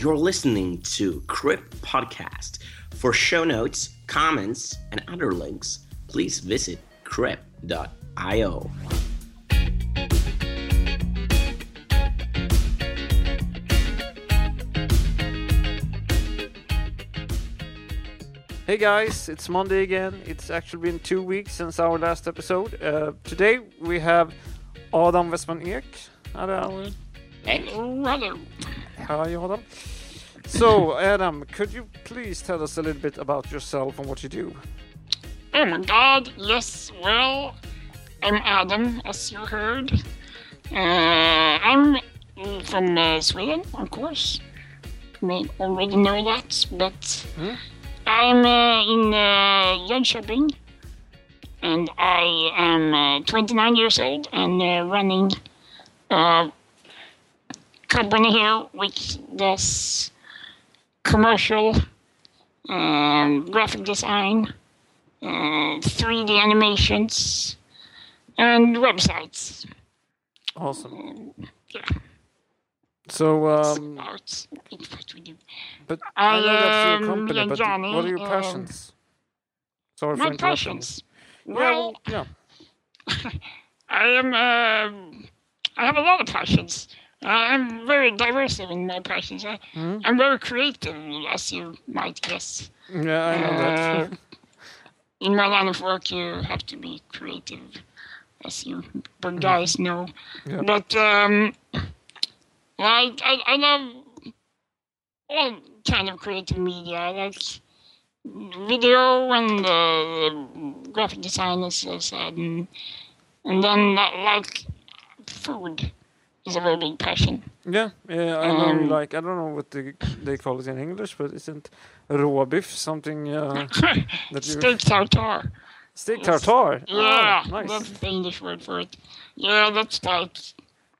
You're listening to Crip Podcast. For show notes, comments, and other links, please visit crip.io. Hey guys, it's Monday again. It's actually been two weeks since our last episode. Uh, today we have Adam Westman Ek. Hello. Hey. Hi, Adam. So, Adam, could you please tell us a little bit about yourself and what you do? Oh my god, yes, well, I'm Adam, as you heard. Uh, I'm from uh, Sweden, of course. You may already know that, but Hmm? I'm uh, in uh, Jönköping, and I am uh, 29 years old and uh, running a company here which does commercial um, graphic design, uh, 3D animations, and websites. Awesome. Yeah, So, um, that's what we but I, I know that's your um, company, but Johnny, what are your um, passions? Sorry for My interrupting. passions. Yeah, Well, yeah. I am. um I have a lot of passions. Uh, I'm very diverse in my passions. I, Mhm. I'm very creative, as you might guess. Yeah, I know that. Uh, in my line of work, you have to be creative, as you big guys know. Yeah. But um, I, I, I love all kind of creative media. I like video and uh, graphic design, as I said, and, and then uh, like food is a very big passion. Yeah, yeah, I know. Um, like, I don't know what they they call it in English, but isn't råbiff something uh, that you Steak tartare. steak Yes. tartare? Yeah, oh, nice. that's the English word for it. Yeah, that's like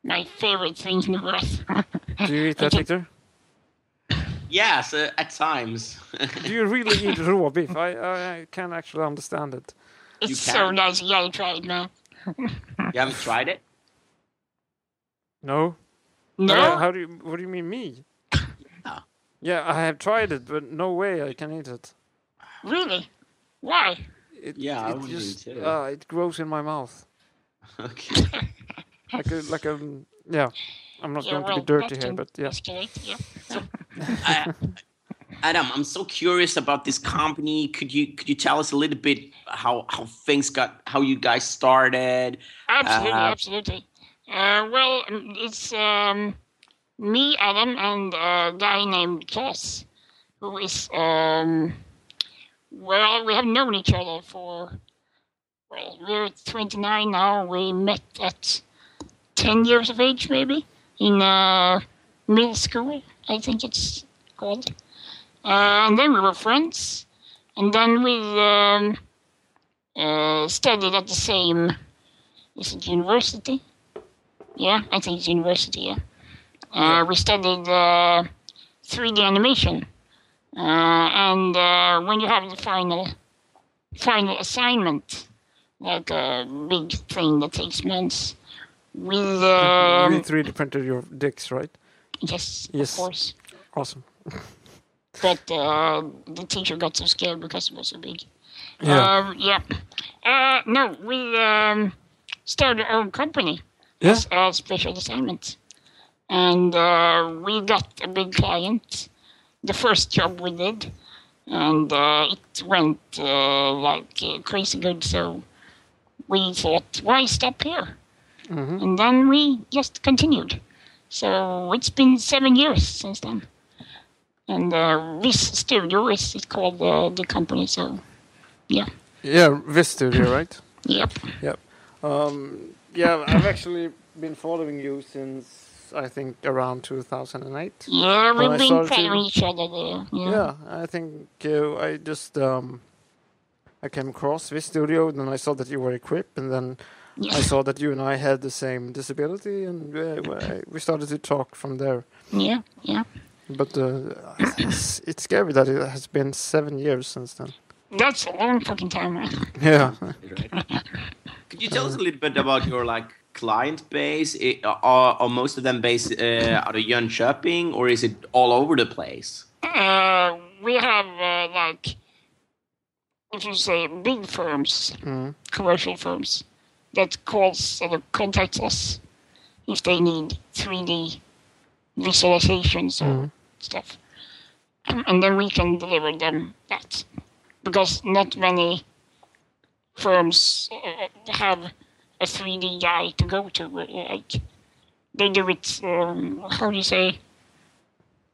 my favorite thing in the world. Do you eat that, Victor? Yes, uh, at times. Do you really eat råbiff? I, I I can't actually understand it. it's so can. nice. You gotta try it now. you haven't tried it? No. No, Uh, how do you? What do you mean me? Yeah. Yeah, I have tried it, but no way I can eat it. really? Why? it Yeah, I it wouldn't just too. uh, it grows in my mouth Okay. like a like a yeah. I'm not Yeah, going well, to be dirty here, but yeah. escalate, yeah. I- Adam, I'm so curious about this company. Could you could you tell us a little bit how how things got how you guys started? Absolutely, Uh, absolutely. Uh, well, it's um, me, Adam, and a guy named Klaus, who is, um, well, we have known each other for, well, we're 29 now. We met at 10 years of age, maybe, in uh, middle school, I think it's called. Uh, and then we were friends, and then we um, uh, studied at the same university? Yeah, I think it's university, yeah. Uh, we studied uh, 3D animation. Uh, and uh, when you have the final final assignment, like a big thing that takes months, um, we 3D printed your dicks, right? yes, Yes. of course. Awesome. But uh, the teacher got so scared because it was so big. Yeah. Um, yeah. Uh, no, we um, started our own company. As a special assignment. And uh, we got a big client, the first job we did. And uh, it went uh, like uh, crazy good. So we thought, why stop here? Mhm. And then we just continued. So it's been seven years since then. And uh, this studio is called uh, the company. So, yeah. Yeah, this studio, right? Yep. Yep. Um, yeah, I've actually been following you since I think around 2008. Yeah, we've been started to- following each other there. Yeah. Yeah, I think uh, I just um, I came across this studio, and then I saw that you were equipped, and then Yeah. I saw that you and I had the same disability, and uh, we- we started to talk from there. Yeah. Yeah. But uh, it's, it's scary that it has been seven years since then. That's a long fucking time, man. Yeah. Right? Could you tell us a little bit about your like client base? I- Are, are most of them based uh, out of Jönköping, or is it all over the place? Uh, we have uh, like, if you say big firms, Mm. commercial firms, that calls or contacts us if they need 3D visualizations or Mhm. stuff, and, and then we can deliver them that because not many firms uh, have a 3D guy to go to. uh, Like they do it, um, how do you say,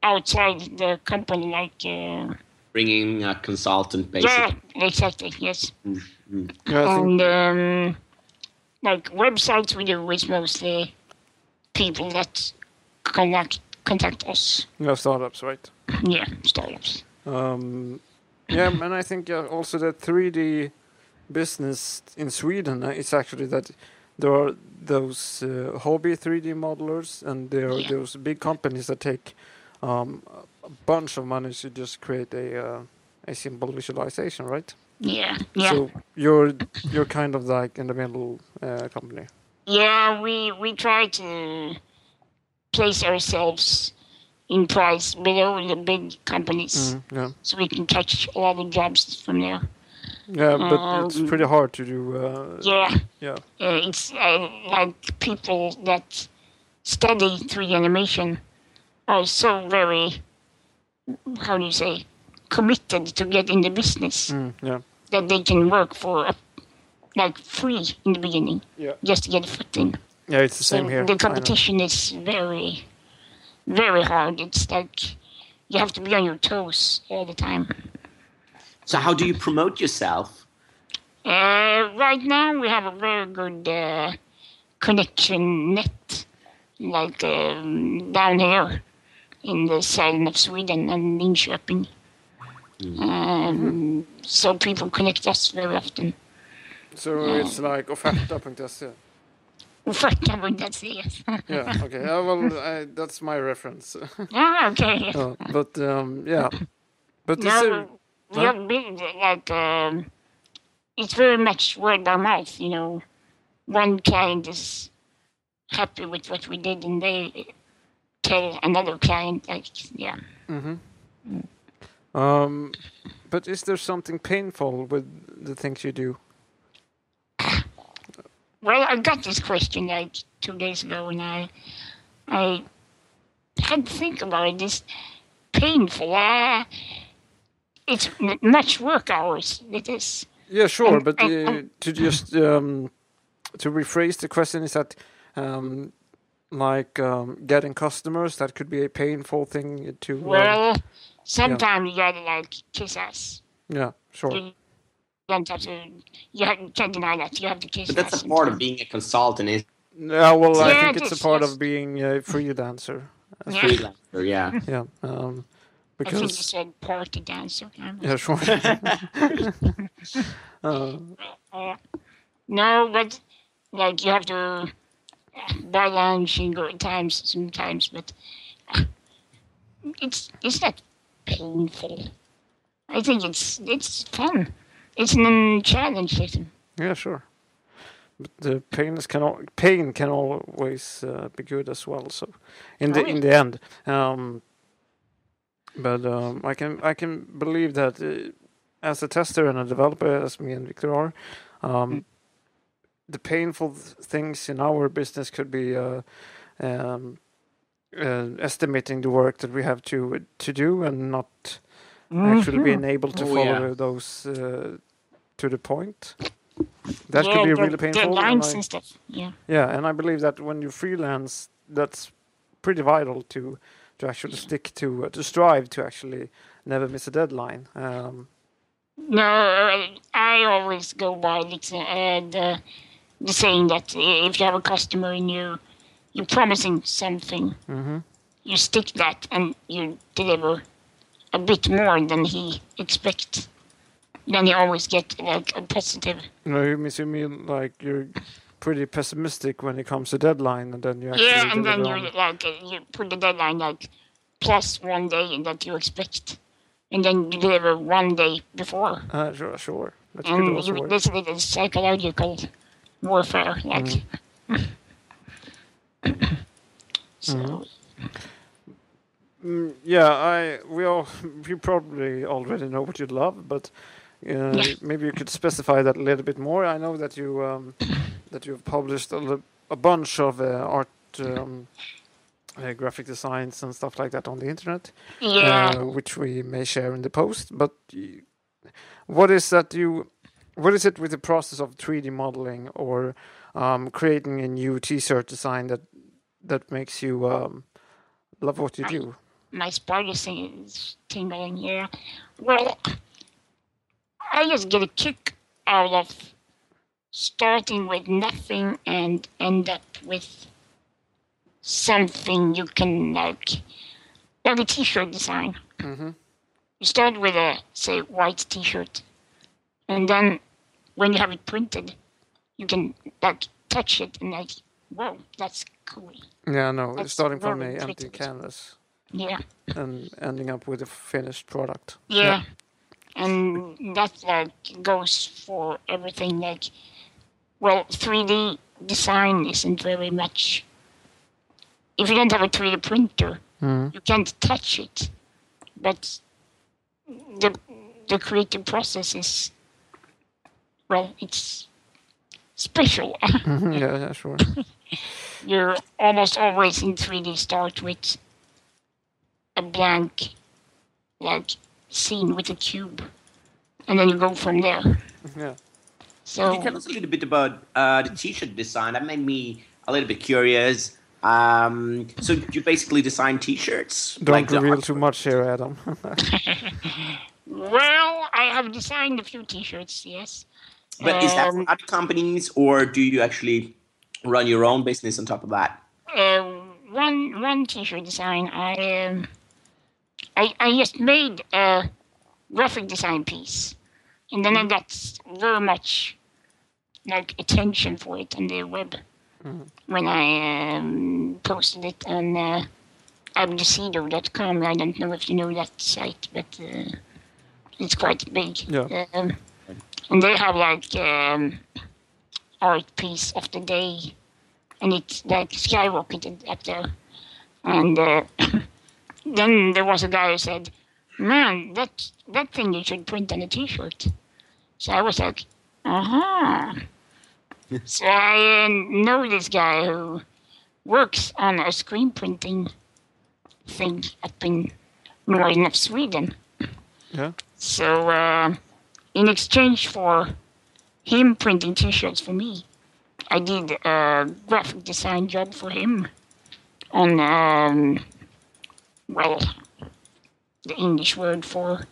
outside the company, like. Uh, Bringing a consultant, basically. yeah, exactly. Yes, Yeah, I think and um, like websites, we do is mostly people that contact contact us. you have startups, right? Yeah, startups. Um, yeah, and I think uh, also the 3D business in Sweden uh, is actually that there are those uh, hobby 3D modelers and there are Yeah. those big companies that take um, a bunch of money to just create a uh, a simple visualization, right? Yeah, yeah, So you're you're kind of like in the middle uh, company. yeah. We we try to place ourselves in price below the big companies, Mm, yeah, so we can catch a lot of jobs from there. Yeah, but it's Um, pretty hard to do. Uh, Yeah, yeah. uh, it's uh, like people that study 3D animation are so very, how do you say, committed to get in the business Mm, yeah, that they can work for uh, like free in the beginning yeah, just to get a foot in. yeah. It's the So same here. The competition is very, very hard. It's like you have to be on your toes all the time. So, how do you promote yourself? Uh, right now, we have a very good uh, connection net, like um, down here in the southern of Sweden and Linköping. Um, so people connect us very often. So it's like offerta.se. Offerta.se, yes. Yeah. Okay. Uh, well, I, that's my reference. ah, okay. Uh, but um, yeah. But is No, there, we have been like um, it's very much word by mouth. You know, one client is happy with what we did, and they tell another client like, yeah. Mhm. um, but is there something painful with the things you do? Well, I got this question like two days ago, and I I had to think about it. It's painful. Uh, it's much work hours. It is. Yeah, sure. Um, But um, uh, um, to just um, to rephrase the question is that um, like um, getting customers that could be a painful thing to. um, Well, sometimes you gotta like kiss ass. yeah, sure. You don't have to. You can't deny that. You have to kiss But that's ass a part of being a consultant, is Yeah, well, I think it it's a part yes. of being a freelancer. Yeah. freelancer. Yeah. Yeah, um, I think you because said party dancer. yeah, sure. uh, Uh, no, but like you have to buy lunch and go at times sometimes, but uh, it's it's not painful. I think it's it's fun. It's a challenge system. yeah, sure. But the pain is can al- pain can always uh, be good as well. So, in the Oh, in the end, um, but um, I can I can believe that uh, as a tester and a developer, as me and Victor are, um, the painful th- things in our business could be uh, um, uh, estimating the work that we have to to do and not actually being able to Oh, follow yeah. those uh, to the point. That yeah, could be the really painful. and Deadlines I- and stuff. Yeah. yeah, and I believe that when you freelance, that's pretty vital to to actually stick to uh, to strive to actually never miss a deadline. Um, No, I always go by the, uh, the, the saying that if you have a customer and you you're promising something, mhm. you stick that and you deliver a bit more than he expects. Then you always get like a positive. You know, you mean, you mean like you're pretty pessimistic when it comes to deadline, and then you actually Yeah, and then you like uh, you put the deadline like plus one day that you expect, and then you deliver one day before. Uh, sure, sure. That could And you, this is the psychological warfare. Like, So Mm, yeah, I we all we probably already know what you love, but. Maybe you could specify that a little bit more. I know that you um, that you've published a, a bunch of uh, art, um, uh, graphic designs and stuff like that on the internet, yeah, uh, which we may share in the post. But what is that you? What is it with the process of 3D modeling or um, creating a new T-shirt design that that makes you um, love what you do? my spider thing is tingling here. Well, I just get a kick out of starting with nothing and end up with something you can like, like a t-shirt design. hmm You start with a say white t-shirt, and then when you have it printed, you can like touch it and like, whoa, that's cool. Yeah, no, That's starting from very a empty canvas Yeah. and ending up with a finished product. Yeah. And that like goes for everything like well, 3D design isn't very much if you don't have a 3D printer, Mm. you can't touch it. But the the creative process is well, it's special. Mhm, yeah, yeah, sure. You're almost always in 3D start with a blank like scene with a cube. And then you go from there. Yeah. So Can you tell us a little bit about uh, the T-shirt design? That made me a little bit curious. Um, so you basically design T-shirts? Don't like reveal too much here, Adam. Well, I have designed a few T-shirts. Yes. But is that for Um, other companies, or do you actually run your own business on top of that? Uh, one one T-shirt design. I um, I I just made a graphic design piece, and then I got very much like attention for it on the web when I um, posted it on uh, abduzeedo.com. I don't know if you know that site, but uh, it's quite big. Yeah. Um, and they have like um, art piece of the day, and it's like skyrocketed up there. And uh, then there was a guy who said, "Man, that that thing you should print on a T-shirt." So I was like, "Uh huh." so I uh, know this guy who works on a screen printing thing up in northern of Sweden. yeah. So, uh, in exchange for him printing T-shirts for me, I did a graphic design job for him on, um, well, the English word for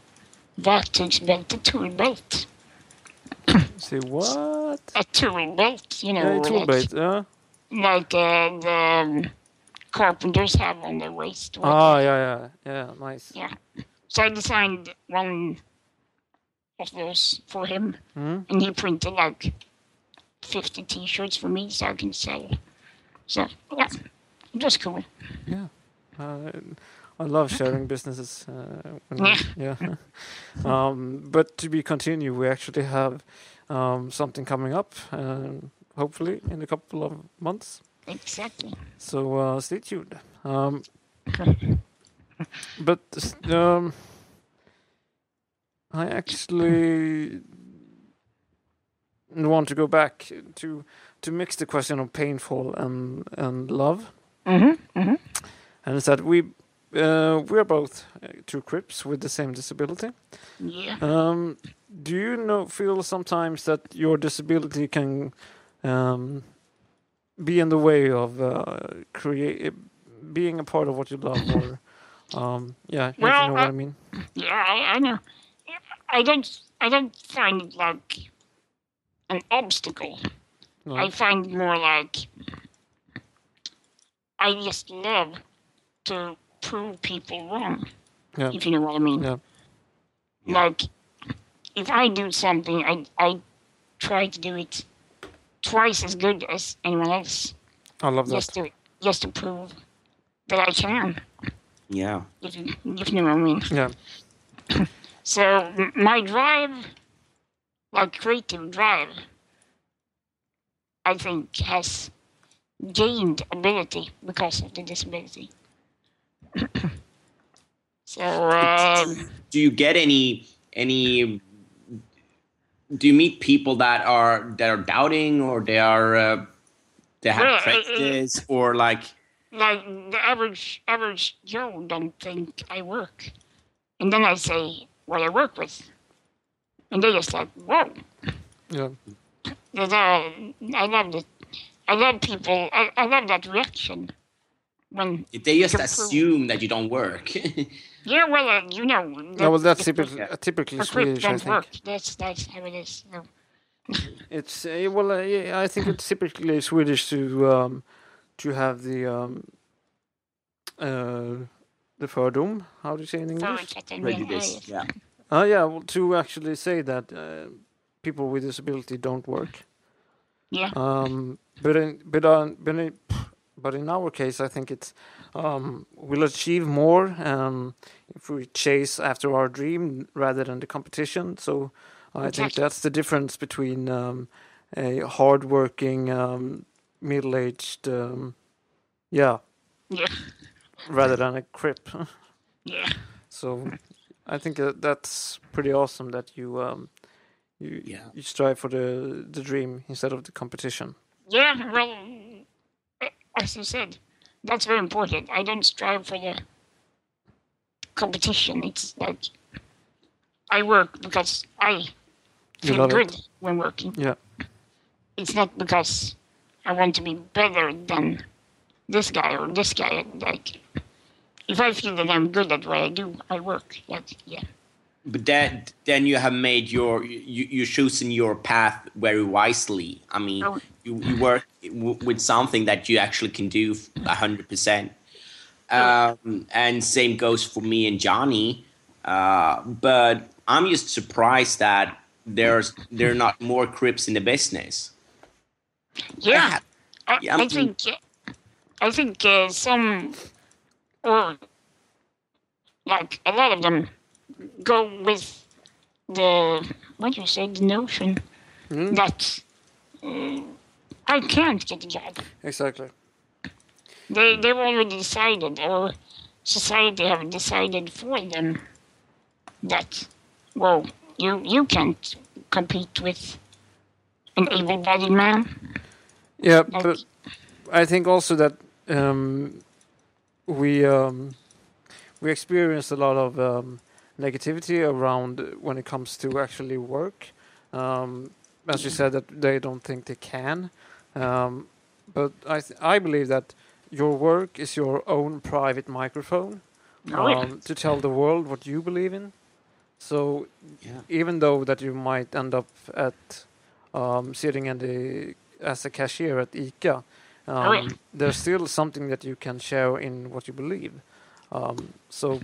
verktygsbälte, a tool belt. Say what? A tool belt, you know, Yeah, tool like, bait. Yeah. like uh, the um, carpenters have on their waist. Ah, yeah, yeah, yeah. Nice. Yeah. So I designed one of those for him, Mhm. and he printed like 50 T-shirts for me, so I can sell. So yeah, was cool. Yeah. Uh, I love sharing businesses. Uh, yeah. um, but to be continued, we actually have um, something coming up, um, hopefully in a couple of months. Exactly. So uh, stay tuned. Um, but um, I actually want to go back to to mix the question of painful and and love, Mm-hmm. Mm-hmm. and it's that we uh, we are both uh, two crips with the same disability. Yeah. Um, do you know feel sometimes that your disability can um, be in the way of uh, create being a part of what you love, or um, yeah, if you Well, know what uh, I mean? Yeah, I, I know. I don't. I don't find it like an obstacle. No. I find more like I just love to prove people wrong. Yeah. If you know what I mean. Yeah. Like, if I do something, I I try to do it twice as good as anyone else, I love that. just to just to prove that I can. Yeah. If you, if you know what I mean. Yeah, So my drive, like creative drive, I think has gained ability because of the disability. So um, do you get any any do you meet people that are that are doubting or they are uh, they have Well, uh, uh, prejudice or like like the average average Joe don't think I work, and then I say what I work with, and they're just like, whoa. Yeah. There's a- I love it. I love people. I, I love that reaction when they just Confirm. assume that you don't work yeah, well, uh, you know. No, well, that's the- typically, uh, typically Swedish, I don't think. work. That's that's how it is. So. It's uh, well, uh, yeah, I think it's typically Swedish to um, to have the um, uh, the fördom. How do you say in English? Förutsättning, prejudice yeah Uh, yeah, well, to actually say that uh, people with disability don't work. Yeah. Um, but in but on but in, but in our case, I think it's um, we'll achieve more um, if we chase after our dream rather than the competition. So I think that's the difference between um, a hardworking, um, middle-aged, um, yeah, Yeah. rather than a crip. Yeah. So I think that that's pretty awesome that you um, you Yeah. you strive for the the dream instead of the competition. Yeah, well, uh, as you said, that's very important. I don't strive for the competition. It's like I work because I feel good it. when working. Yeah. It's not because I want to be better than this guy or this guy. Like, if I feel that I'm good at what I do, I work. Like, yeah. But that then you have made your you, you're choosing your path very wisely. I mean Oh. you, you work with something that you actually can do 100% um, and same goes for me and johnny. Uh, but i'm just surprised that there's there are not more crips in the business. Yeah. I, Yeah, I I'm- think I think uh, some or like a lot of them go with the what you said the notion Mm, that uh, I can't get a job. exactly. They they've already decided or society have decided for them that well you you can't compete with an able-bodied man. Yeah, Like, but I think also that um, we um, we experience a lot of um, negativity around when it comes to actually work. Um, as you said, that they don't think they can, um, but I th- I believe that your work is your own private microphone Oh, yeah. um, to tell the world what you believe in. So Yeah. even though that you might end up at um, sitting in the as a cashier at ICA, um, Oh, yeah. there's still something that you can share in what you believe. Um, so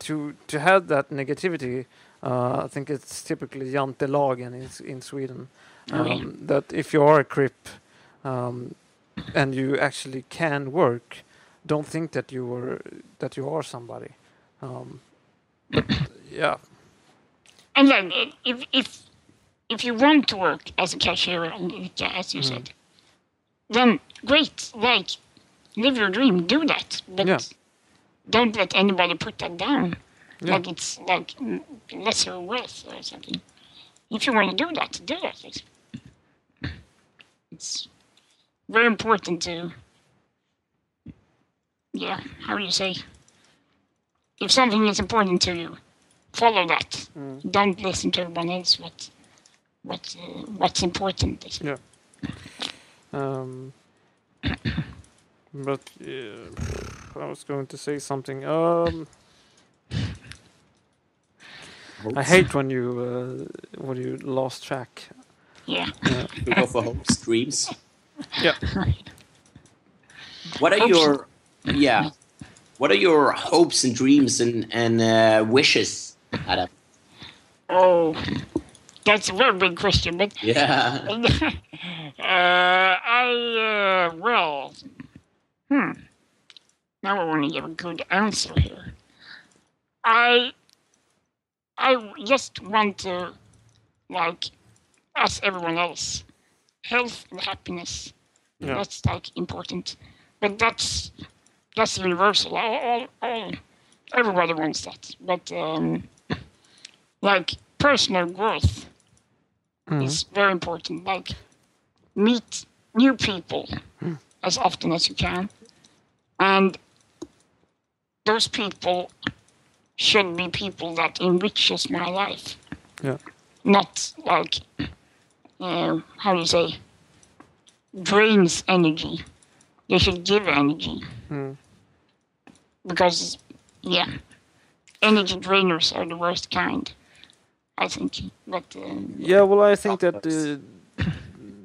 to to have that negativity, uh, I think it's typically jantelagen in in Sweden. Oh, yeah. Um, that if you are a crip um, and you actually can work, don't think that you were that you are somebody. Um, but yeah, And then if if if you want to work as a cashier as you Mhm. said, then great, like live your dream, do that, but Yeah. Don't let anybody put that down. Yeah. Like it's like lesser worth or something. If you want to do that, do that. It's, it's very important to, yeah, how do you say? If something is important to you, follow that Mm. don't listen to everyone else what what uh, what's important yeah. Um, but yeah, I was going to say something. Um, I hate when you uh, when you lost track. yeah We go for hopes, dreams. Yeah. What are your yeah? What are your hopes and dreams and and uh, wishes, Adam? oh that's a very big question but Yeah. uh, i uh, well hmm now i want to give a good answer here i i just want to like as everyone else health and happiness Yeah. That's like important, but that's that's universal. All, all, all everybody wants that, but um, like personal growth Mhm. is very important. Like meet new people as often as you can, and those people should be people that enriches my life Yeah. not like uh, how do you say drains energy. They should give energy Mm. because yeah, energy drainers are the worst kind. I think, but um, Yeah, well, I think that uh,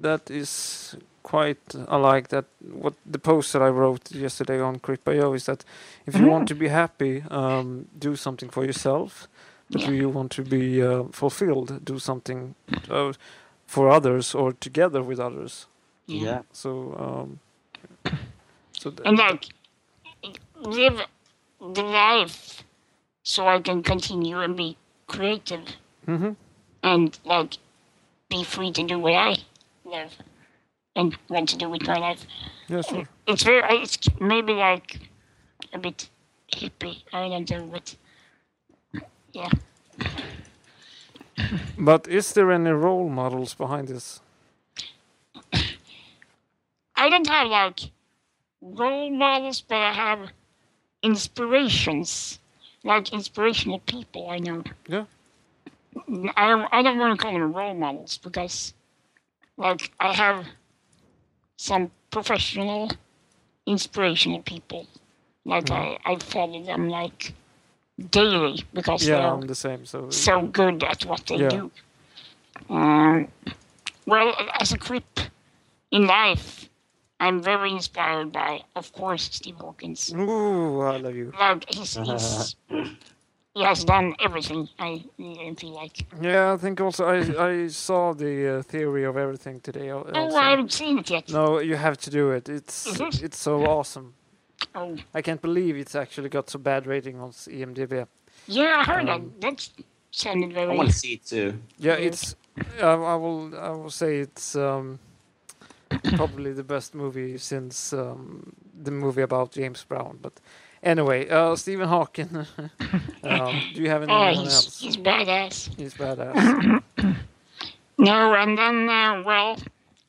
that is quite alike that what the post that I wrote yesterday on Crip.io is that if you want to be happy, um, do something for yourself. But Yeah. if you want to be uh, fulfilled, do something uh, for others or together with others. Yeah. So, um, so th- and like live the life so I can continue and be creative Mhm. and like be free to do what I love and what to do with my life. yeah, sure. It's very, it's maybe like a bit hippie. I don't know, but yeah. But is there any role models behind this? I don't have like role models, but I have inspirations, like inspirational people I know. Yeah. I don't, I don't want to call them role models because, like, I have some professional, inspirational people. Like, I, I follow them, like, daily because Yeah, they're I'm the same. So so good at what they Yeah. do. Um, well, as a creep in life, I'm very inspired by, of course, Steve Hawkins. Ooh, I love you. Like he's he has done everything. I, I feel like. Yeah, I think also I I saw the uh, theory of everything today. al- Oh, I haven't seen it yet. No, you have to do it. It's it? it's so awesome. Oh, I can't believe it's actually got so bad rating on IMDb. yeah, I heard Um, that. That sounded I want to see it too. Yeah, Yeah. it's. I, I will. I will say it's um, probably the best movie since um, the movie about James Brown. But anyway, uh, Stephen Hawking. um, do you have Oh, anyone he's, else? he's badass. He's badass. No, and then, uh, well,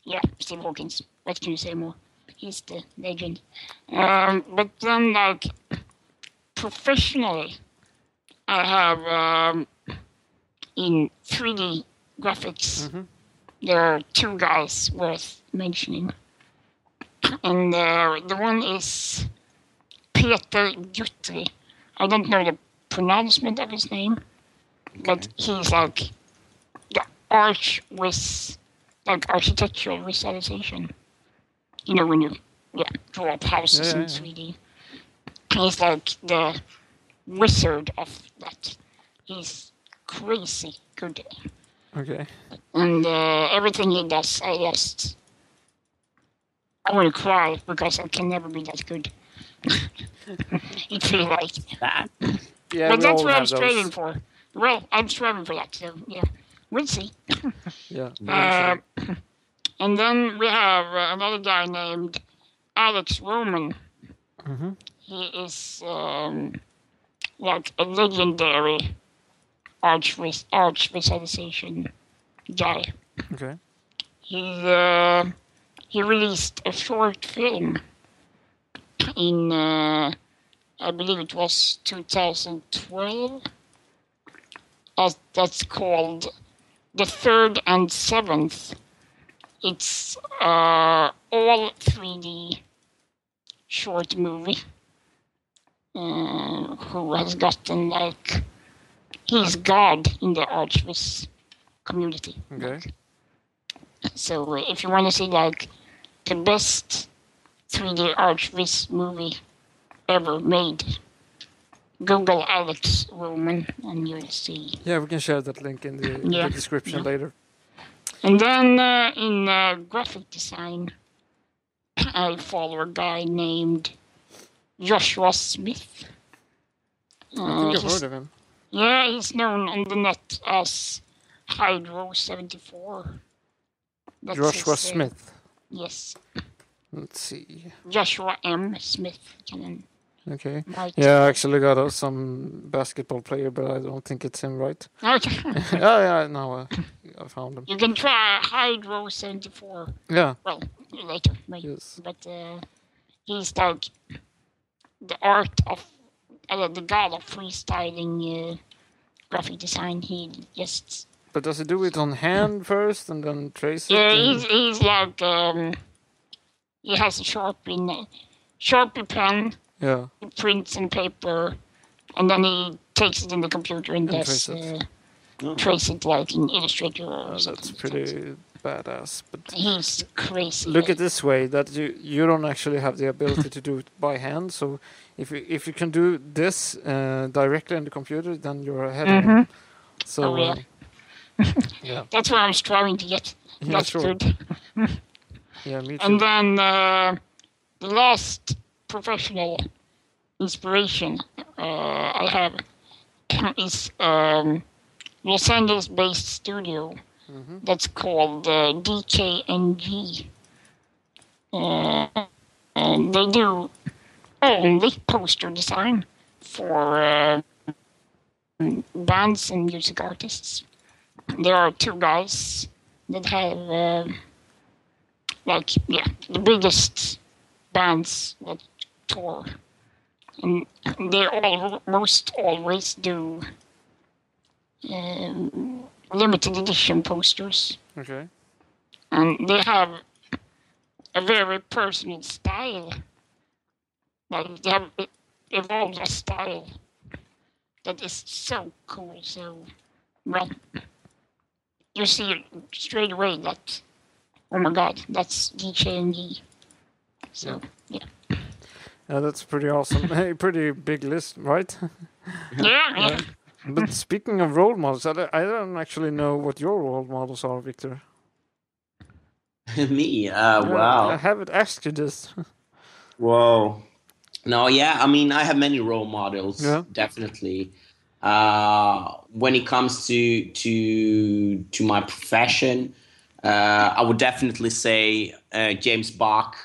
yeah, Steve Hawkins. What can you say more? He's the legend. Um, but then, like, professionally, I have um, in 3D graphics, Mhm. there are two guys worth mentioning. And uh, the one is Peter Guthrie. I don't know the pronouncement of his name, but he's like the arch with like architectural visualization. You know when you yeah draw up houses Yeah, in yeah, 3D. He's like the wizard of that. He's crazy good, Okay. and uh, everything he does, I just I want to cry because I can never be that good. It feels like That Yeah, but that's what I'm striving those. for. Well, I'm striving for that, so yeah. We'll see. Yeah. Uh, and then we have uh, another guy named Alex Roman. Mm-hmm. He is um, like a legendary arch, arch visualization guy. Okay. He, uh, he released a short film in, uh, I believe it was 2012. Uh, that's called The Third and Seventh. It's uh, all 3D short movie. Uh, who has gotten like he's God in the Archviz community. Okay. So uh, if you want to see like the best 3D art Archviz movie ever made, Google Alex Roman and you'll see. Yeah, we can share that link in the, Yeah. the description Yeah. later. And then uh, in uh, graphic design, I follow a guy named Joshua Smith. I Uh, think I've heard of him. Yeah, he's known on the net as Hydro74. That's Joshua his, Smith. Yes. Let's see. Joshua M. Smith. Okay. Yeah, I actually got uh, some basketball player, but I don't think it's him, right? Okay. yeah, yeah. Now uh, I found him. you can try Hydro 74. Yeah. Well, later, maybe. Yes. But uh, he's like the art of, uh, the god of freestyling uh, graphic design. He just, But does he do it on hand first and then trace it? yeah, he's, he's like, um, he has a Sharpie, Sharpie pen, yeah. he prints on paper, and then he takes it in the computer and, And does trace it. uh, Oh. trace it like in Illustrator or something. that's like pretty badass. But He's crazy. look at this way that you you don't actually have the ability to do it by hand. So if you if you can do this uh, directly in the computer, then you're ahead. of him. So Oh, yeah. uh, yeah, That's what I'm striving to get. Yeah, That's sure. yeah, me too. And then uh, the last professional inspiration uh, I have is um, Los Angeles-based studio Mhm. that's called uh, DKNG. Uh, and they do only poster design for uh, bands and music artists. There are two guys that have uh, like yeah the biggest bands that tour. And they almost always do um, limited edition posters. Okay. and they have a very personal style. Like they have evolved a style that is so cool so well you see it straight away that oh my god that's DKNG so yeah Yeah, that's pretty awesome. Hey, pretty big list, right? yeah, yeah. but speaking of role models, I don't, I don't actually know what your role models are, Victor. Me? Uh, Yeah, wow. I haven't asked you this. Whoa. No, yeah, I mean, I have many role models, Yeah. definitely. Uh, when it comes to to to my profession, uh, I would definitely say uh, James Bach,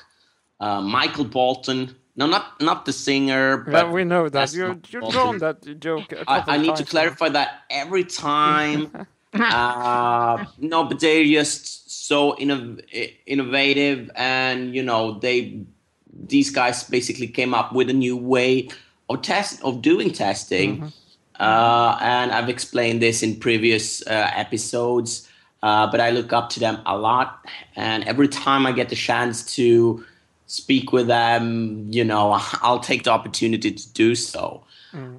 uh, Michael Bolton. No, not not the singer, but yeah, we know that. You not you drawn that joke. a I, I need to now. clarify that every time. uh, no, but they're just so inno- innovative, and you know they these guys basically came up with a new way of test of doing testing. Uh, and I've explained this in previous uh, episodes, uh, but I look up to them a lot, and every time I get the chance to speak with them, you know, I'll take the opportunity to do so.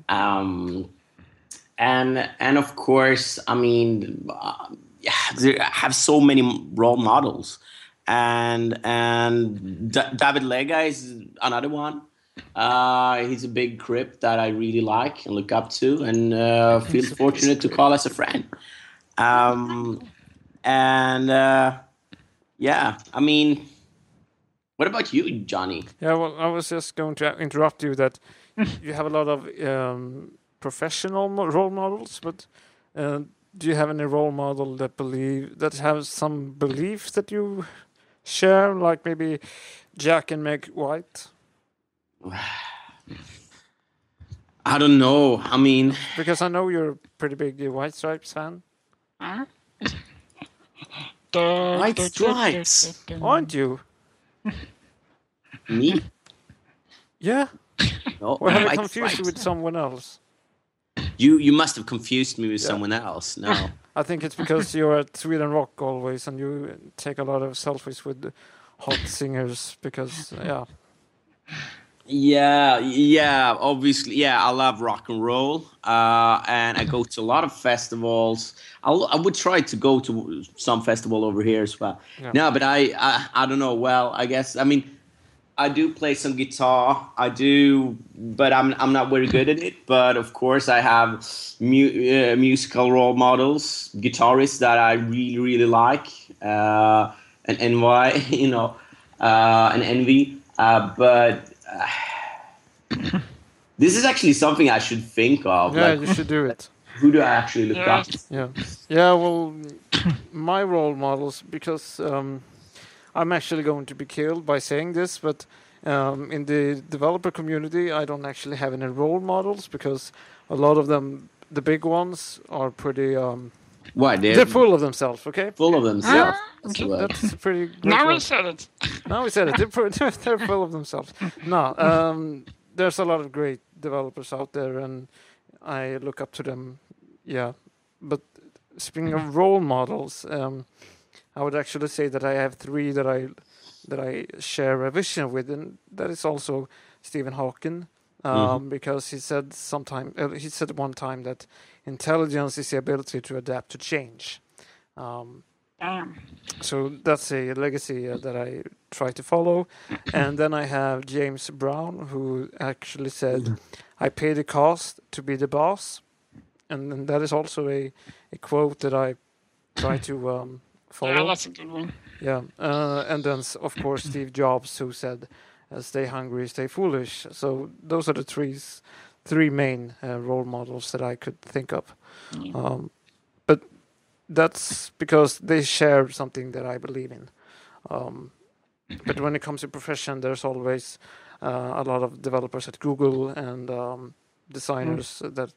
Um, and and of course, I mean, uh, I have so many role models, and and D- David Lega is another one. Uh, he's a big crip that I really like and look up to, and uh, feel fortunate to call as a friend. Um, and uh, yeah, I mean, what about you, Johnny? Yeah, well, I was just going to interrupt you that you have a lot of um, professional role models, but uh, do you have any role model that believe that have some beliefs that you share, like maybe Jack and Meg White? I don't know. I mean, Because I know you're a pretty big uh, White Stripes fan, Huh? White Stripes. aren't you? me? Yeah. No, Or have I White confused you Stripes. with someone else? You you must have confused me with someone else. No. I think it's because you're at Sweden Rock always, and you take a lot of selfies with hot singers. Because yeah, yeah, yeah. Obviously, yeah. I love rock and roll, uh, and I go to a lot of festivals. I'll, I would try to go to some festival over here as well. Yeah. No, but I, I I don't know. Well, I guess I mean. I do play some guitar. I do, but I'm I'm not very good at it. But of course, I have mu- uh, musical role models, guitarists that I really really like, uh, and why you know, uh, and envy. Uh, but this is actually something I should think of. yeah, like, you should do it. who do I actually look Yeah. up? Yeah, yeah. Well, my role models because um, I'm actually going to be killed by saying this, but um, in the developer community, I don't actually have any role models because a lot of them, the big ones, are pretty. Um, What? They're, they're full of themselves. Okay. full of themselves. Ah, That's okay. That's pretty. great Now word. we said it. Now we said it. They're, they're full of themselves. No, um, there's a lot of great developers out there, and I look up to them. Yeah, but speaking of role models, um, I would actually say that I have three that I that I share a vision with, and that is also Stephen Hawking, um, because he said sometime uh, he said one time that intelligence is the ability to adapt to change. Um, Damn. so that's a legacy uh, that I try to follow. And then I have James Brown, who actually said, I pay the cost to be the boss. And then that is also a, a quote that I try to um, Yeah, follow. that's a good one. Yeah. Uh, and then, of course, Steve Jobs, who said, stay hungry, stay foolish. So those are the three, s- three main uh, role models that I could think of. Yeah. Um, but that's because they share something that I believe in. Um, but when it comes to profession, there's always uh, a lot of developers at Google and um, designers that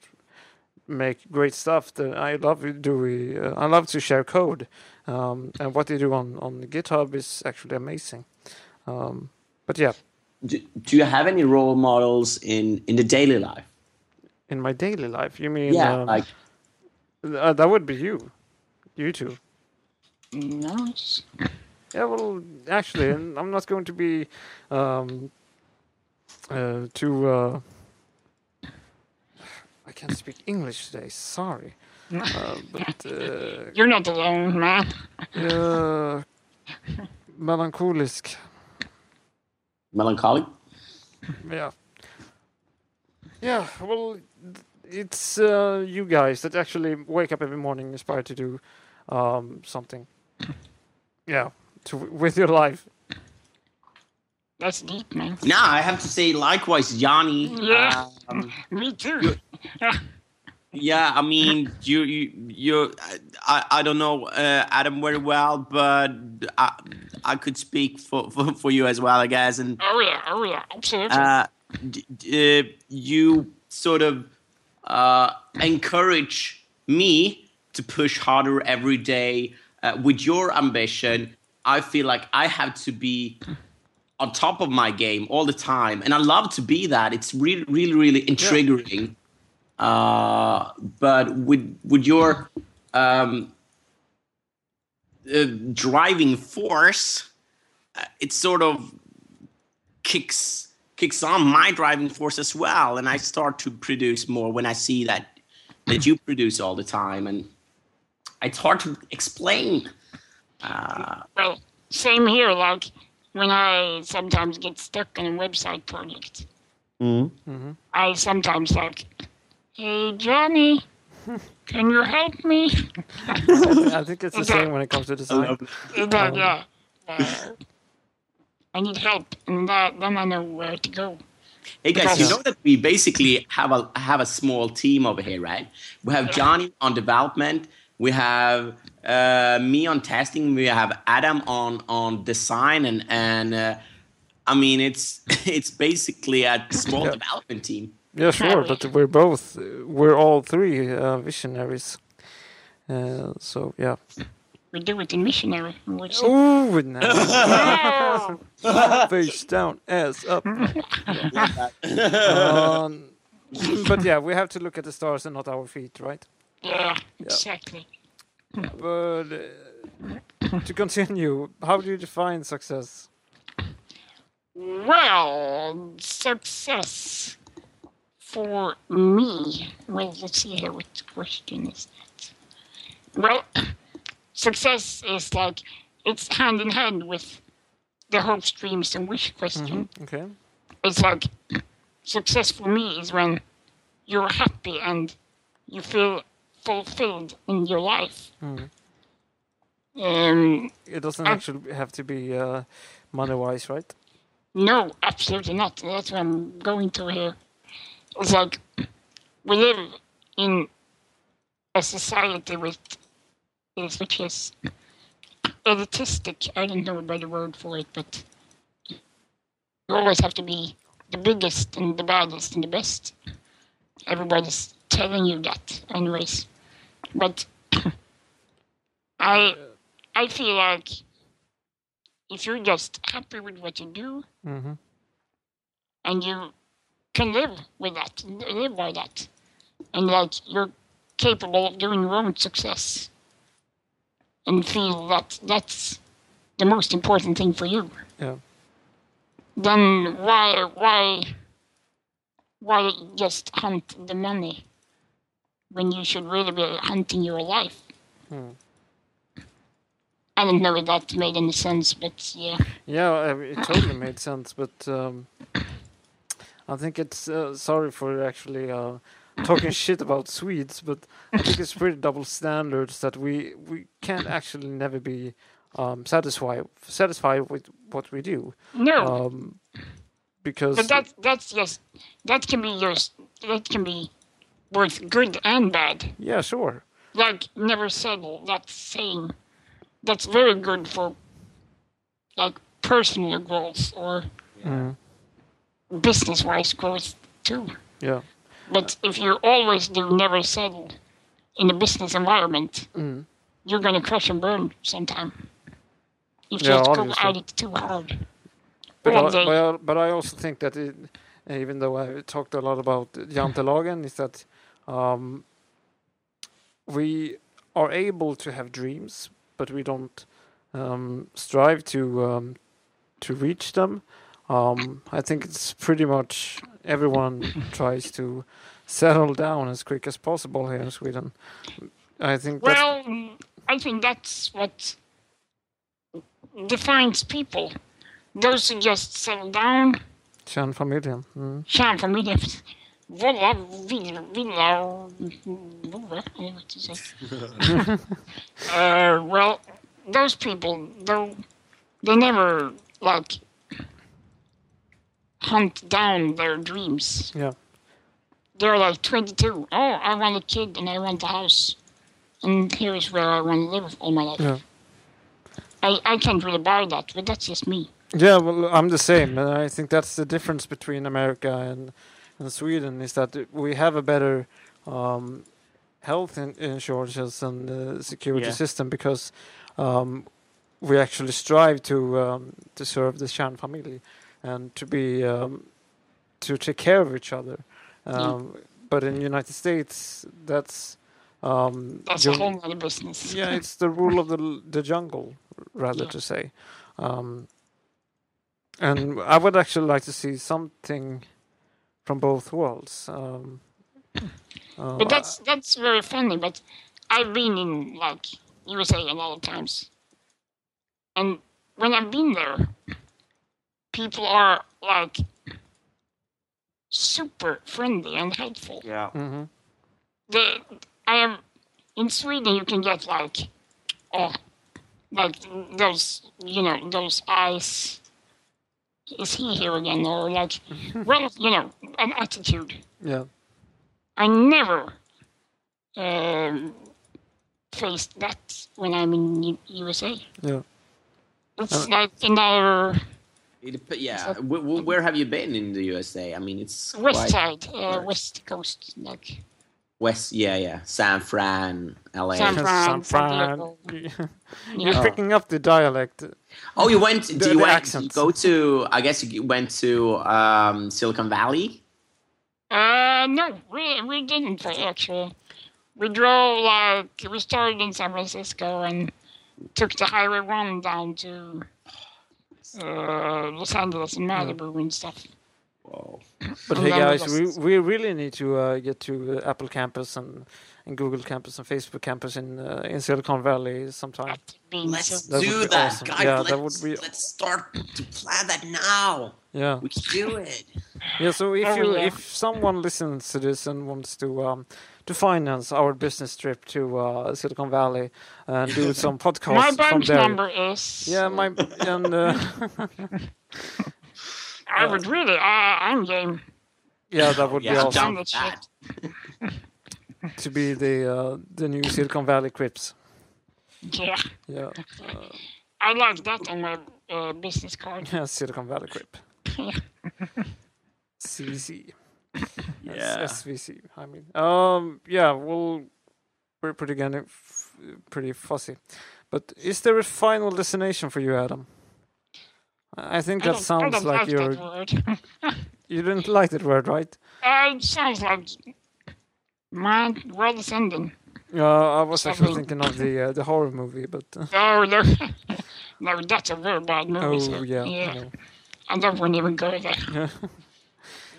make great stuff. That I love doing. Uh, I love to share code, um, and what they do on on GitHub is actually amazing. Um, but yeah, Do, do you have any role models in in the daily life? in my daily life, you mean? yeah, um, like uh, that would be you, you too. No, Yeah, well, actually, I'm not going to be um, uh, too. Uh, I can't speak English today. Sorry, uh, but uh, You're not alone, man. uh, melancholisk. Melancholic. Yeah. Yeah. Well, it's uh, you guys that actually wake up every morning inspired to do um, something. Yeah, to with your life. That's deep, man. Now I have to say, likewise, Yanni. Yeah. Um, Me too. yeah, I mean, you, you, you. I, I don't know uh, Adam very well, but I, I could speak for, for, for you as well, I guess. And Oh yeah, oh yeah, absolutely. uh, d- d- uh, you sort of uh, encourage me to push harder every day uh, with your ambition. I feel like I have to be on top of my game all the time, and I love to be that. It's really, really, really intriguing. Uh, but with with your um, uh, driving force, uh, it sort of kicks kicks on my driving force as well, and I start to produce more when I see that that you produce all the time, and it's hard to explain. Uh, well, same here. Like when I sometimes get stuck on a website project, I sometimes like, hey Johnny, can you help me? I think it's the same when it comes to design. And then, yeah, uh, I need help, and that, then I know where to go. Hey guys, you know that we basically have a have a small team over here, right? We have Johnny on development, we have uh, me on testing, we have Adam on on design, and and uh, I mean it's it's basically a small Yeah. development team. Yeah, sure, but we're both we're all three uh, visionaries. Uh, so yeah. We do it in missionary. Which Ooh, no. oh, face down, ass up. um, but yeah, we have to look at the stars and not our feet, right? yeah, exactly. But uh, to continue, how do you define success? Well, success for me. Well, let's see here. What the question is that? Well, success is like it's hand in hand with the hopes, dreams, and wish question. Okay. It's like success for me is when you're happy and you feel fulfilled in your life. Um, It doesn't I- actually have to be uh, money-wise, right? No, absolutely not. That's what I'm going to here. It's like we live in a society with is which is elitistic. I don't know a better word for it, but you always have to be the biggest and the baddest and the best. Everybody's telling you that, anyways. But I I feel like if you're just happy with what you do hmm and you can live with that, live by that, and like you're capable of doing your own success, and feel that that's the most important thing for you, Yeah. then why why why just hunt the money when you should really be hunting your life? Hmm. I don't know if that made any sense, but yeah. Yeah, it totally made sense, but um, I think it's uh, sorry for actually uh, talking shit about Swedes, but I think it's pretty double standards that we we can't actually never be um, satisfied satisfied with what we do No, um, because But that that's just that can be just that can be both good and bad. yeah, sure, Like never settle. That's saying that's very good for like personal goals or Mhm. Business wise growth too. yeah, But if you always do never settle in a business environment, mm. you're gonna crash and burn sometime. If you Yeah, just go obviously. at it too hard. But I, but, I, but I also think that it, even though I talked a lot about Jantelagen, is that um, we are able to have dreams, but we don't um, strive to um, to reach them. Um, I think it's pretty much everyone tries to settle down as quick as possible here in Sweden. I think Well, I think that's what defines people. Those who just settle down, kärnfamiljen. Mm. kärnfamiljen, villa, villa och vovve, I don't know what to say. uh, well, those people, though, they never, like, hunt down their dreams. Yeah. They're like 22. Oh, I want a kid and I want a house. And here's where I want to live all my life. Yeah. I, I can't really buy that, but that's just me. Yeah, well, I'm the same, and I think that's the difference between America and, and Sweden is that we have a better um, health in- insurances and uh, security Yeah. system because um, we actually strive to um, to serve the kärnfamilj and to be um, to take care of each other. Um, But in the United States, that's um, That's your- a whole other business. yeah, it's the rule of the the jungle, rather Yeah. to say. Um, and I would actually like to see something from both worlds. Um, uh, But that's that's very funny. But I've been in like USA a lot of times, and when I've been there, people are like super friendly and helpful. Yeah. Mm-hmm. The I am in Sweden. You can get like oh, like those you know those eyes. Is he here again? Or like, well, you know, an attitude. yeah, I never um, faced that when I'm in U- USA. yeah. It's Uh, like another It, yeah. Wh- wh- where have you been in the USA? I mean, it's west quite side, uh, west coast, like west. Yeah, yeah. San Fran, LA. San Fran, San Fran. Santiago. You're Yeah. picking up the dialect. Oh, you went. The- Do you went, accent. go to? I guess you went to um, Silicon Valley. Uh, no, we we didn't actually. We drove like we started in San Francisco and took the Highway One down to uh, Los Angeles and Malibu and stuff. Wow. But And hey, guys, we, we really need to uh, get to uh, Apple campus and, and Google campus and Facebook campus in uh, in Silicon Valley sometime. Let's That do that, awesome. guys. Yeah, let's, that would be- let's start to plan that now. Yeah. We can do it. Yeah, so if Oh, you yeah. if someone listens to this and wants to um to finance our business trip to uh, Silicon Valley and do some my podcasts from bank there. number is. Yeah, my and uh, I would really. Uh, I'm game. yeah, that would be Yeah, I'm awesome that. to be the uh, the new Silicon Valley Crips. Yeah, Yeah, uh, I like that on my uh, business card. yeah, Silicon Valley Grip. CVC. That's Yeah. SVC. I mean, um, yeah. Well, we're pretty gonna f- pretty fussy, but is there a final destination for you, Adam? I I think that don't- I sounds don't like like you're. word. You didn't like that word, right? Uh, it sounds like man, world is ending. Uh, I was actually Something- thinking of the uh, the horror movie, but uh, Oh no, no, that's a very bad movie. so, oh yeah, I yeah. know. I don't want to even go there.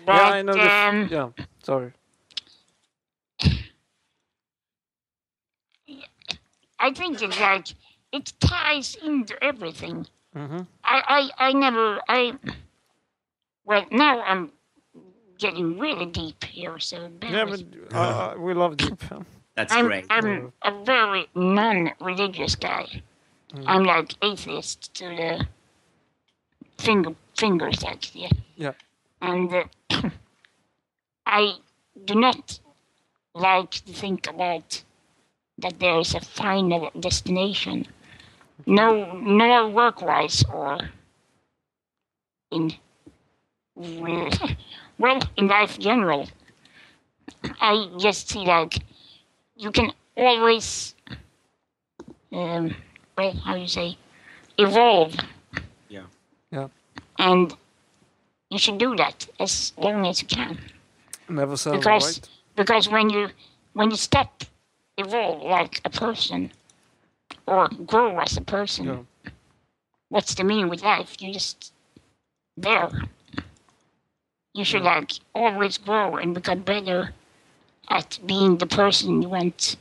yeah, But, yeah, I know. The, um, yeah, sorry. I think it's like it ties into everything. hmm I, I, I never, I, well, now I'm getting really deep here, so bear Yeah, but uh, we love deep. That's I'm, great. I'm a very non-religious guy. Mm. I'm like atheist to the finger fingers, like yeah. Yeah. And uh, I do not like to think about that there is a final destination. No, nor work-wise or in well in life general. I just see like you can always, um, well, how you say, evolve. Yeah. Yeah. And you should do that as long as you can, Never sell, because right? because when you when you stop evolve like a person or grow as a person, Yeah. what's the meaning with life? You just there. You should like always grow and become better at being the person you want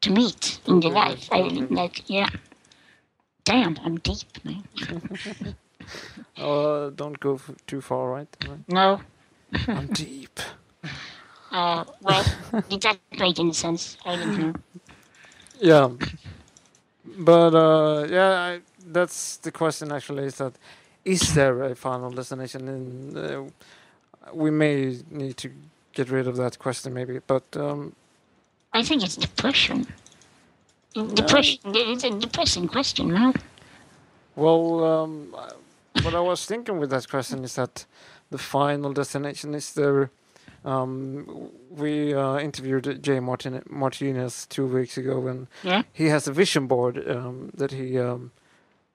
to meet in your life. I like yeah. Damn, I'm deep, man. Uh, don't go f- too far, right? Right. No, I'm deep. uh, well, did that make any sense? I don't know. Yeah, but uh, yeah, I, that's the question. Actually, is that is there a final destination? And uh, we may need to get rid of that question, maybe. But um, I think it's depression. Depression. It's a depressing question, no? well, um, I- what I was thinking with that question is that the final destination is there. Um, we uh, interviewed Jay Martin- Martinez two weeks ago, and Yeah. he has a vision board um, that he um,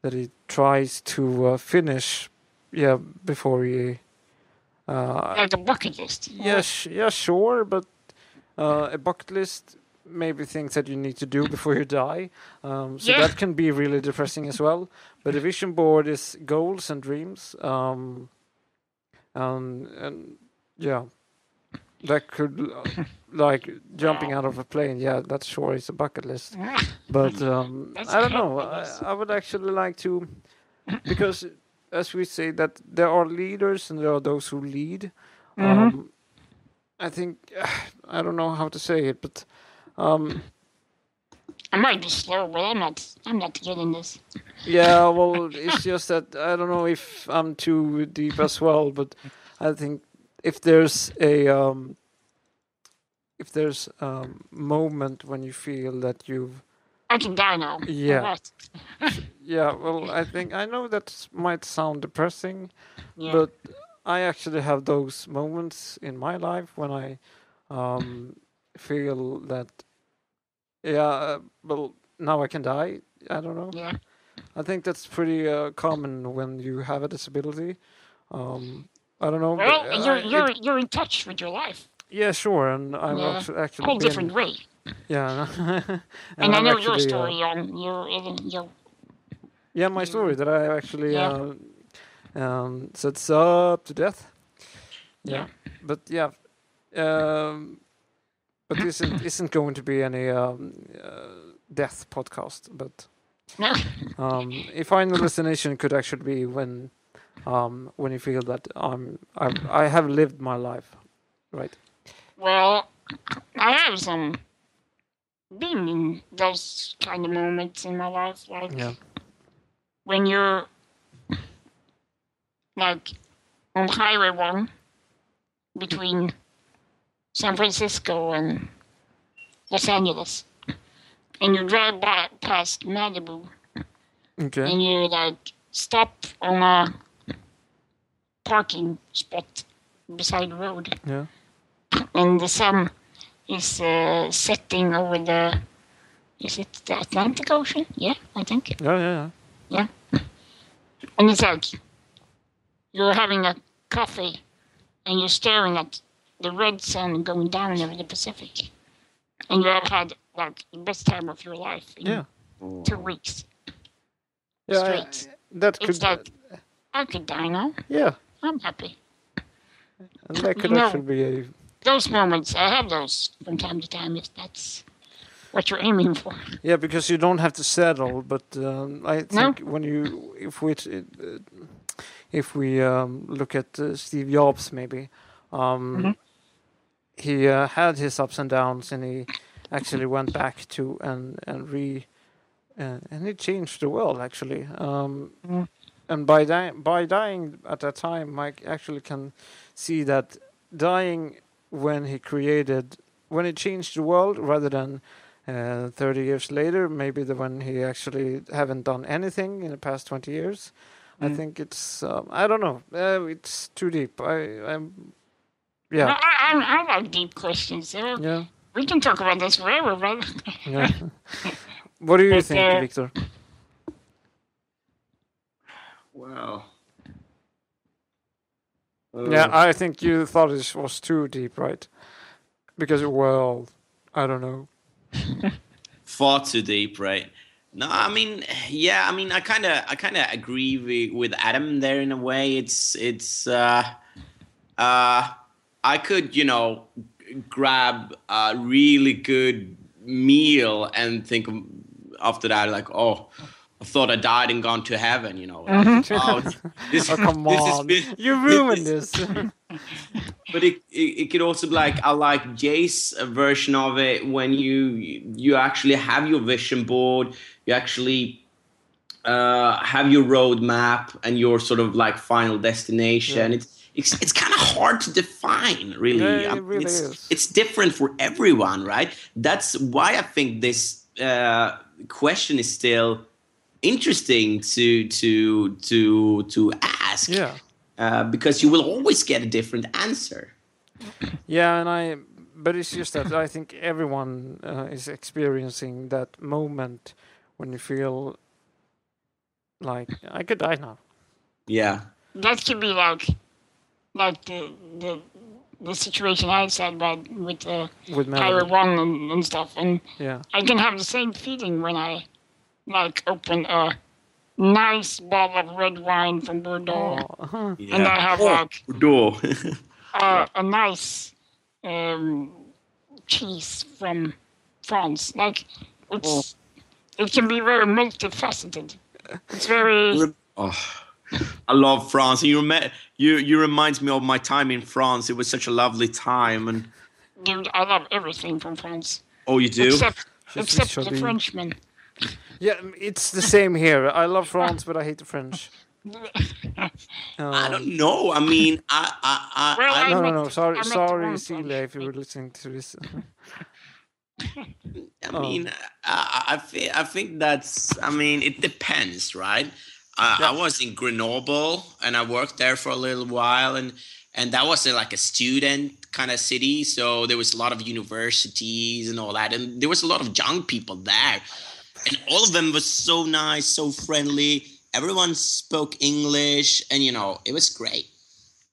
that he tries to uh, finish, yeah, before he. Uh, Like a bucket list. yeah, sh- yeah, sure, but uh, a bucket list, maybe things that you need to do before you die. Um, so Yeah. that can be really depressing as well. But a vision board is goals and dreams. Um, um, and yeah, that could uh, like jumping out of a plane. Yeah, that's sure is a bucket list. But um, I don't know. I. I would actually like to, because as we say that there are leaders and there are those who lead. Mhm. Um, I think I don't know how to say it, but um, I might be slow, but I'm not. I'm not getting this. yeah. Well, it's just that I don't know if I'm too deep as well, but I think if there's a um, if there's a moment when you feel that you've I can die now. Yeah. Yeah, well, I think I know that might sound depressing, Yeah. but I actually have those moments in my life when I um, feel that, yeah, uh, well, now I can die. I don't know. yeah. I think that's pretty uh, common when you have a disability. Um, I don't know. but, Well, uh, you're you're you're in touch with your life. yeah, sure, and I'm Yeah. actu- actually Whole been, different way. yeah, And, I I've know your actually, uh, story, Jan. You're you're Yeah, my story that I actually Yeah. uh, um, sets up to death. Yeah, Yeah. but yeah, um, but this isn't, isn't going to be any um, uh, death podcast. But um, a final destination could actually be when um, when you feel that I'm I've, I have lived my life, right? Well, I have some been in those kind of moments in my life, like Yeah, when you're like on Highway One between San Francisco and Los Angeles, and you drive by past Malibu, Okay. and you like stop on a parking spot beside the road, Yeah. and the sun is uh, setting over the. Is it the Atlantic Ocean? Yeah, I think. Yeah, yeah, yeah. And it's like you're having a coffee and you're staring at the red sun going down over the Pacific. And you have had like the best time of your life in Yeah. two weeks. Yeah, I- Straight. that could. It's like I could die now. yeah, I'm happy. and that could No. actually be a. Those moments, I have those from time to time if that's what you're aiming for. Yeah, because you don't have to settle. But um, I No. think when you, if we, uh, if we um, look at uh, Steve Jobs, maybe, um, Mhm. He uh, had his ups and downs, and he actually went back to and and re, uh, and he changed the world actually. Um, Mhm. And by dying, by dying at that time, Mike actually can see that dying when he created, when he changed the world, rather than uh, 30 years later, maybe the when he actually haven't done anything in the past 20 years. I Mm. think it's um, I don't know. Uh, it's too deep. I I'm yeah I, I, I like deep questions, so yeah we can talk about this forever, brother. yeah. what do you But, think, uh, Victor? Well. Yeah, I think you thought this was too deep, right? Because well, I don't know. far too deep, right? No, I mean, yeah, I mean, I kind of, I kind of agree with, with Adam there in a way. It's, it's, uh, uh, I could, you know, grab a really good meal and think of- after that, like, oh, I thought I died and gone to heaven, you know. like, oh, this, Oh come this on, been- you ruined this. but it, it it could also be like I like Jay's version of it when you you actually have your vision board, you actually uh, have your roadmap and your sort of like final destination. Yeah. It's it's it's kind of hard to define, really. Yeah, it really it's, is. it's different for everyone, right? That's why I think this uh, question is still interesting to to to to ask yeah, uh, because you will always get a different answer. yeah, and I. But it's just that I think everyone uh, is experiencing that moment when you feel like I could die now. Yeah. that could be like like the the the situation I said about with uh, With Higher Melody. One and, and stuff, and Yeah, I can have the same feeling when I like open a nice bottle of red wine from Bordeaux, oh, yeah. and I have like Bordeaux. a, a nice um, cheese from France. Like it's it can be very multifaceted. It's very oh, I love France. And you, rem- you you reminds me of my time in France. It was such a lovely time. And dude. I love everything from France oh, you do? except except the chubby. Frenchman. yeah, it's the same here. I love France, but I hate the French. I Um, don't know. I mean, I I I, Well, I, No, no, no. Sorry, I met sorry, one Celia, if you were listening to this. I mean, I, I, thi- I think that's. I mean, it depends, right? I, I was in Grenoble and I worked there for a little while, and and that was uh, like a student kind of city, so there was a lot of universities and all that, and there was a lot of young people there, and all of them were so nice, so friendly. Everyone spoke English, and you know, it was great.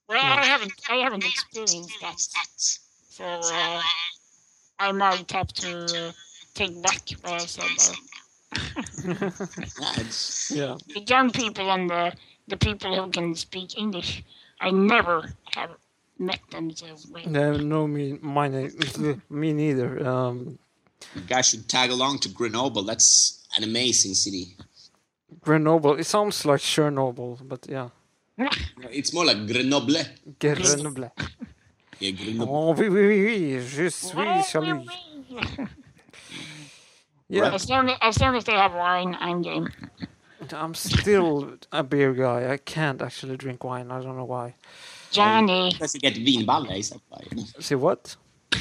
Well, I haven't I haven't experienced that, so uh, I might have to uh, take back what I said. Yeah, yeah. The young people and the the people who can speak English, I never have met them. So well, No, no, me, mine, me neither. Um, you guys should tag along to Grenoble. That's an amazing city. Grenoble. It sounds like Chernobyl, but yeah, It's more like Grenoble. Grenoble. Yeah, Grenoble. Oh oui, oui, oui, oui. Je suis jaloux. Yeah, as long as, as long as they have wine, I'm game. I'm still a beer guy. I can't actually drink wine. I don't know why. Johnny, Because you get vinballe is that why? Say what?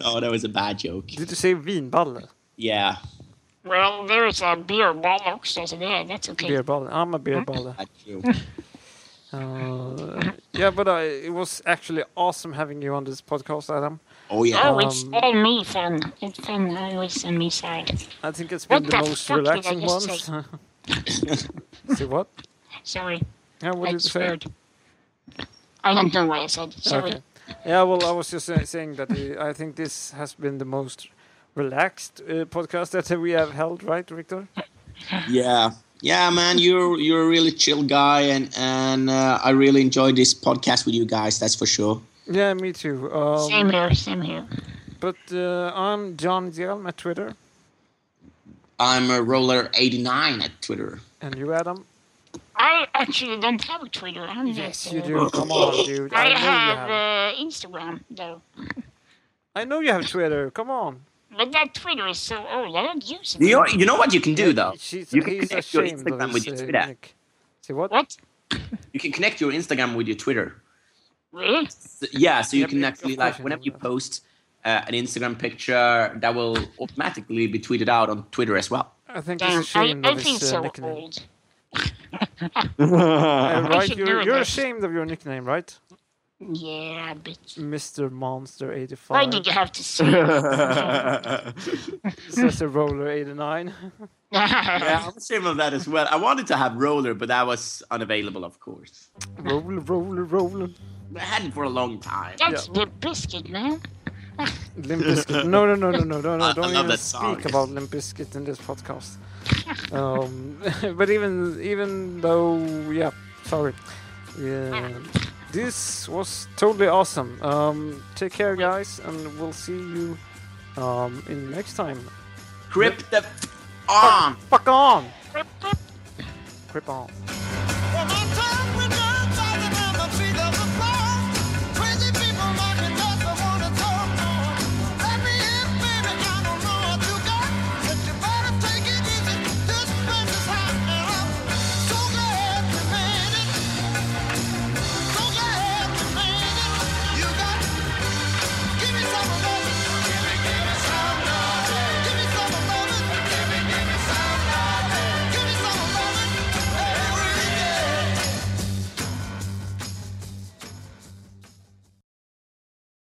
Oh, that was a bad joke. Did you say vinballe? Yeah. Well, there's a beer bollocks, so yeah, that's okay. Beer baller. I'm a beer baller. Uh, yeah, but uh, it was actually awesome having you on this podcast, Adam. Oh yeah. Oh, it's Um, all me fun. It's fun always on me side. I think it's been What the the most fuck did I relaxing just ones. See what? Sorry, Yeah, what I did you say? sweared. I don't know what I said. Sorry. Okay. Yeah, well, I was just uh, saying that uh, I think this has been the most relaxed uh, podcast that we have held, right, Victor? Yeah, yeah, man, you're you're a really chill guy, and and uh, I really enjoyed this podcast with you guys. That's for sure. Yeah, me too. Um, Same here. Same here. But uh, I'm John Dielm at Twitter, I'm a roller eighty nine at Twitter. and you, Adam. I actually don't have a Twitter. I'm Yes, you do. Come on, dude. I I have have. uh, Instagram though, I know you have Twitter. Come on. but that Twitter is so old. I don't use it. You know, you know what you can do though. She's, You can connect your Instagram with your Twitter. nick. See what? What? You can connect your Instagram with your Twitter. Really? So- yeah, so you Yep, can actually like whenever you post uh, an Instagram picture, that will automatically be tweeted out on Twitter as well. I think Damn, he's I, ashamed I of feel his uh, so nickname. old. Uh, right, you're, you're ashamed of your nickname, right? Yeah, but Mr. Monster 85. why did you have to say? it? Says the Roller 89. yeah, I'm ashamed of that as well. I wanted to have roller, but that was unavailable, of course. roller, roller, roller. I hadn't for a long time. That's the biscuit, man. Limp Bizkit. No, no, no, no, no, no, no. I- I Don't love even that speak about Limp Bizkit in this podcast. um, but even even though, yeah, sorry. Yeah, this was totally awesome. Um, take care, guys, and we'll see you um, in next time. Grip the f- on. Fuck on! Quip, quip. Grip on. One more time.